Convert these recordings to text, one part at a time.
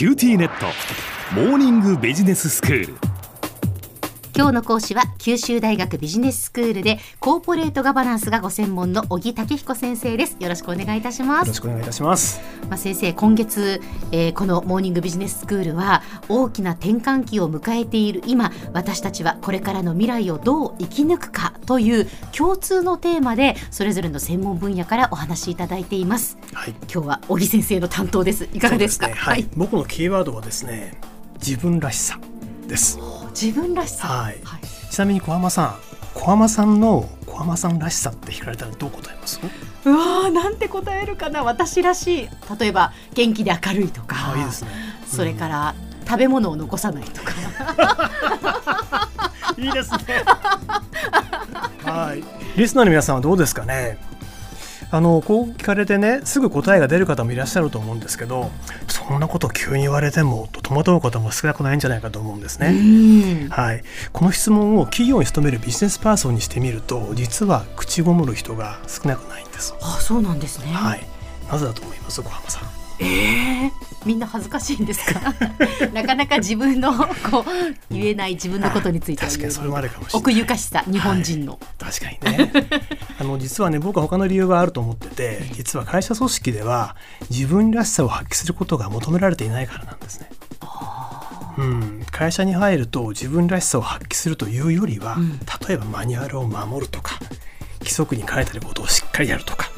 QTnet。モーニングビジネススクール。今日の講師は九州大学ビジネススクールでコーポレートガバナンスがご専門の小木武彦先生です。よろしくお願いいたします。よろしくお願いいたします。まあ先生今月、えー、このモーニングビジネススクールは大きな転換期を迎えている今私たちはこれからの未来をどう生き抜くかという共通のテーマでそれぞれの専門分野からお話しいただいています、はい。今日は小木先生の担当です。いかがですか？そうね。はい、僕のキーワードはですね自分らしさです自分らしさ。はい。ちなみに小浜さん小浜さんの小浜さんらしさって聞かれたらどう答えます？うわーなんて答えるかな。私らしい。例えば元気で明るいとか。あいいですね。それから、食べ物を残さないとか。いいですね。はい。リスナーの皆さんはどうですかね？あのこう聞かれてねすぐ答えが出る方もいらっしゃると思うんですけどそんなことを急に言われてもと戸惑う方も少なくないんじゃないかと思うんですね。うんはい、この質問を企業に勤めるビジネスパーソンにしてみると実は口ごもる人が少なくないんです。あそうなんですね、はい、なぜだと思います？小浜さん。えーみんな恥ずかしいんですか？なかなか自分のこう言えない自分のことについて。は確かにそれもあるかもしれない。奥ゆかしさ日本人の、確かにね。あの実はね僕は他の理由があると思ってて実は会社組織では自分らしさを発揮することが求められていないからなんですね。うん、会社に入ると自分らしさを発揮するというよりは、ん。例えばマニュアルを守るとか規則に書いてあることをしっかりやるとか、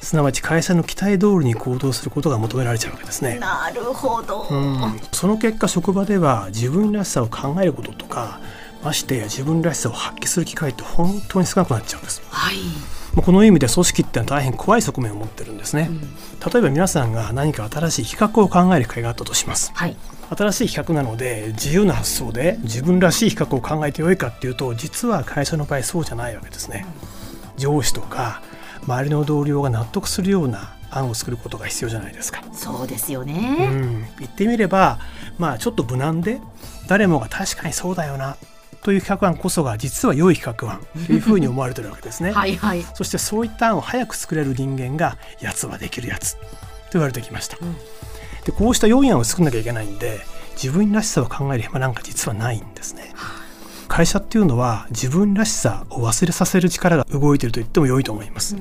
すなわち会社の期待通りに行動することが求められちゃうわけですね。なるほど、うん、その結果職場では自分らしさを考えることとかましてや自分らしさを発揮する機会って本当に少なくなっちゃうんです。はい、まあこの意味で組織ってのは大変怖い側面を持ってるんですね。例えば皆さんが何か新しい企画を考える機会があったとします。はい、新しい企画なので自由な発想で自分らしい企画を考えてよいかっていうと実は会社の場合そうじゃないわけですね。上司とか周りの同僚が納得するような案を作ることが必要じゃないですか。そうですようね、ん、言ってみればまあちょっと無難で誰もが確かにそうだよなという企画案こそが実は良い企画案というふうに思われてるわけですね。はいはいそしてそういった案を早く作れる人間がやつはできるやつと言われてきました。んでこうした良い案を作んなきゃいけないんで自分らしさを考える暇なんか実はないんですね。会社っていうのは自分らしさを忘れさせる力が動いていると言っても良いと思います。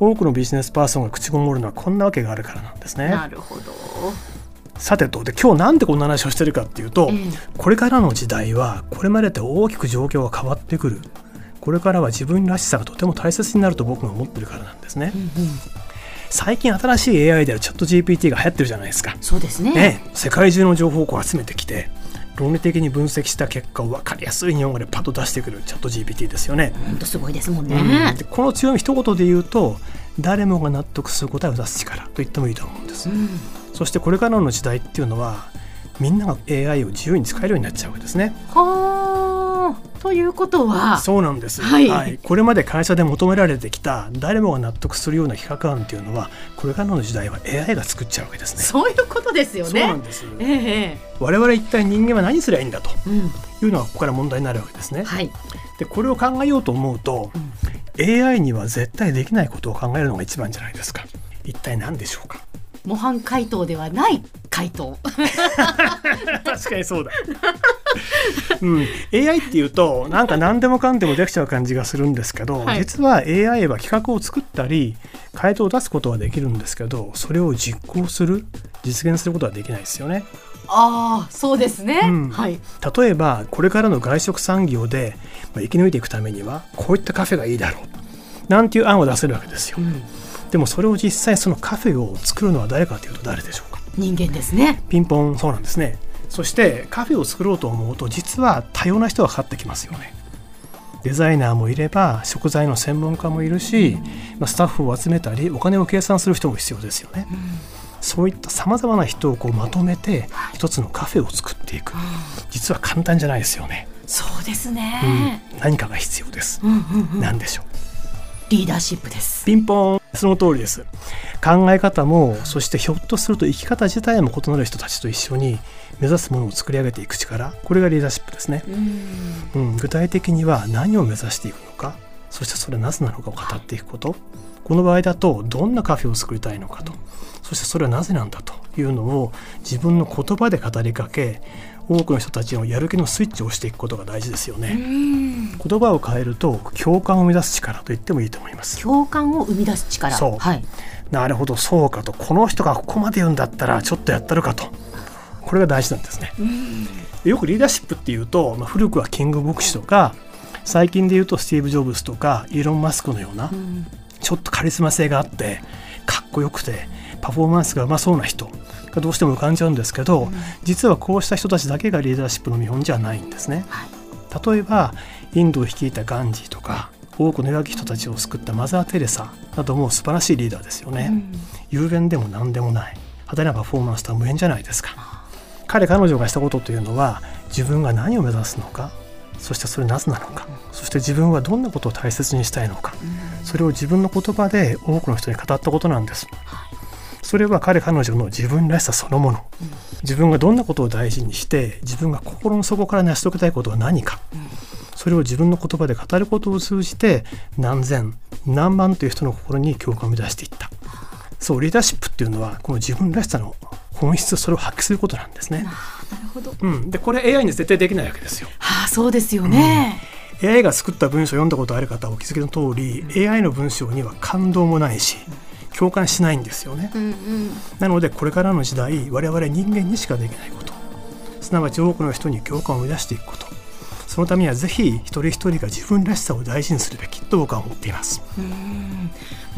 多くのビジネスパーソンが口ごもるのはこんなわけがあるからなんですね。なるほどさてとで今日なんでこんな話をしてるかっていうと、ええ。これからの時代はこれまでと大きく状況が変わってくる。これからは自分らしさがとても大切になると僕が思ってるからなんですね、うんうん。最近新しい AI であるチャット GPT が流行ってるじゃないですか、そうですね。ね、世界中の情報をこう集めてきて論理的に分析した結果を分かりやすい日本語でパッと出してくるチャット GPT ですよね、本当すごいですもんね、うん。でこの強み一言で言うと誰もが納得する答えを出す力と言ってもいいと思うんです、うん。そしてこれからの時代っていうのはみんなが AI を自由に使えるようになっちゃうわけですね。はあということはそうなんです、はい。これまで会社で求められてきた誰もが納得するような企画案っていうのはこれからの時代は AI が作っちゃうわけですね。そういうことですよそうなねんです。えええ我々一体人間は何すればいいんだというのがここから問題になるわけですね。はい。でこれを考えようと思うと、AI には絶対できないことを考えるのが一番じゃないですか。一体何でしょうか。模範回答ではない回答。確かにそうだ、うん、AI っていうとなんか何でもかんでもできちゃう感じがするんですけど、はい。実は AI は企画を作ったり回答を出すことはできるんですけどそれを実行する実現することはできないですよね。ああそうですね、うん。はい。例えばこれからの外食産業でまあ生き抜いていくためにはこういったカフェがいいだろう。なんていう案を出せるわけですよ。うん。でもそれを実際そのカフェを作るのは誰かというと誰でしょうか。人間ですね。ピンポン。そうなんですねそしてカフェを作ろうと思うと実は多様な人がかかってきますよね。デザイナーもいれば食材の専門家もいるし、まあ、スタッフを集めたりお金を計算する人も必要ですよね、そういったさまざまな人をこうまとめて一つのカフェを作っていく。実は簡単じゃないですよね、そうですうん。ね、何かが必要です、うんうんうん何でしょう。リーダーシップです。ピンポンその通りです。考え方もそしてひょっとすると生き方自体も異なる人たちと一緒に目指すものを作り上げていく力これがリーダーシップですね、うん。うん、具体的には何を目指していくのかそしてそれはなぜなのかを語っていくこと。この場合だとどんなカフェを作りたいのかと。そしてそれはなぜなんだというのを自分の言葉で語りかけ多くの人たちのやる気のスイッチを押していくことが大事ですよね。言葉を変えると共感を生み出す力と言ってもいいと思います。共感を生み出す力。そう。はい、なるほどそうかと。この人がここまで言うんだったらちょっとやったるかと。これが大事なんですね。よくリーダーシップっていうと、まあ、古くはキング牧師とか最近で言うとスティーブ・ジョブズとかイーロン・マスクのようなちょっとカリスマ性があってかっこよくてパフォーマンスがうまそうな人がどうしても浮かんじゃうんですけど、実はこうした人たちだけがリーダーシップの見本じゃないんですね。例えばインドを率いたガンジーとか多くの弱き人たちを救ったマザー・テレサなども素晴らしいリーダーですよね。雄弁でも何でもない。派手なパフォーマンスとは無縁じゃないですか。彼彼女がしたことというのは自分が何を目指すのかそしてそれなぜなのかそして自分はどんなことを大切にしたいのかそれを自分の言葉で多くの人に語ったことなんです。それは彼彼女の自分らしさそのもの、自分がどんなことを大事にして自分が心の底から成し遂げたいことは何か、それを自分の言葉で語ることを通じて何千何万という人の心に共感を生み出していった。そうリーダーシップっていうのはこの自分らしさの本質それを発揮することなんですね。なるほど。うん、でこれ AI に絶対できないわけですよ。はあそうですよね、AI が作った文章を読んだことある方はお気づきの通り AI の文章には感動もないし共感しないんですよね。うんうん。なのでこれからの時代我々人間にしかできないこと。すなわち多くの人に共感を生み出していくことそのためにはぜひ一人一人が自分らしさを大事にするべきと僕は思っています。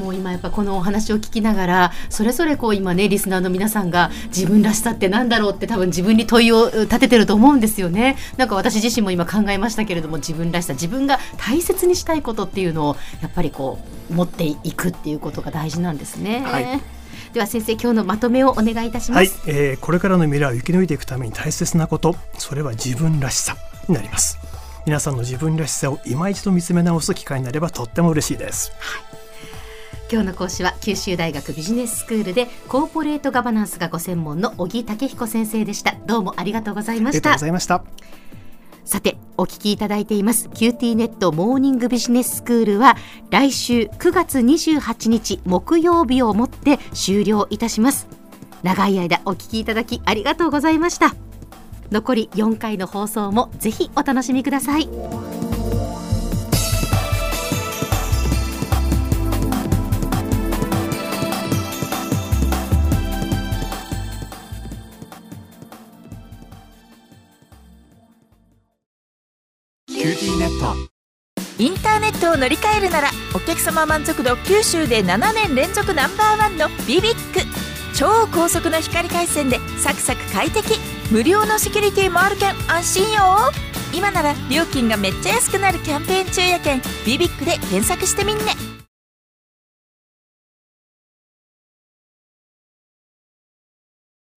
もう今やっぱこのお話を聞きながらそれぞれこう今ねリスナーの皆さんが自分らしさってなんだろうって多分自分に問いを立ててると思うんですよね。なんか私自身も今考えましたけれども自分らしさ自分が大切にしたいことっていうのをやっぱりこう持っていくっていうことが大事なんですね、はい。では先生今日のまとめをお願いいたしまはい。す、、えーこれからの未来を生き抜いていくために大切なことそれは自分らしさになります。皆さんの自分らしさを今一度見つめ直す機会になればとっても嬉しいです。今日の講師は九州大学ビジネススクールでコーポレートガバナンスがご専門の小木武彦先生でした。どうもありがとうございまありがとうしたございました。さてお聞きいただいています。QT ネットモーニングビジネススクールは来週9月28日木曜日をもって終了いたします。長い間お聞きいただきありがとうございました残り4回の放送もぜひお楽しみください。インターネットを乗り換えるならお客様満足度九州で7年連続ナンバーワンのビビック。超高速の光回線でサクサク快適無料のセキュリティもあるけん安心よ。今なら料金がめっちゃ安くなるキャンペーン中やけんビビックで検索してみんね。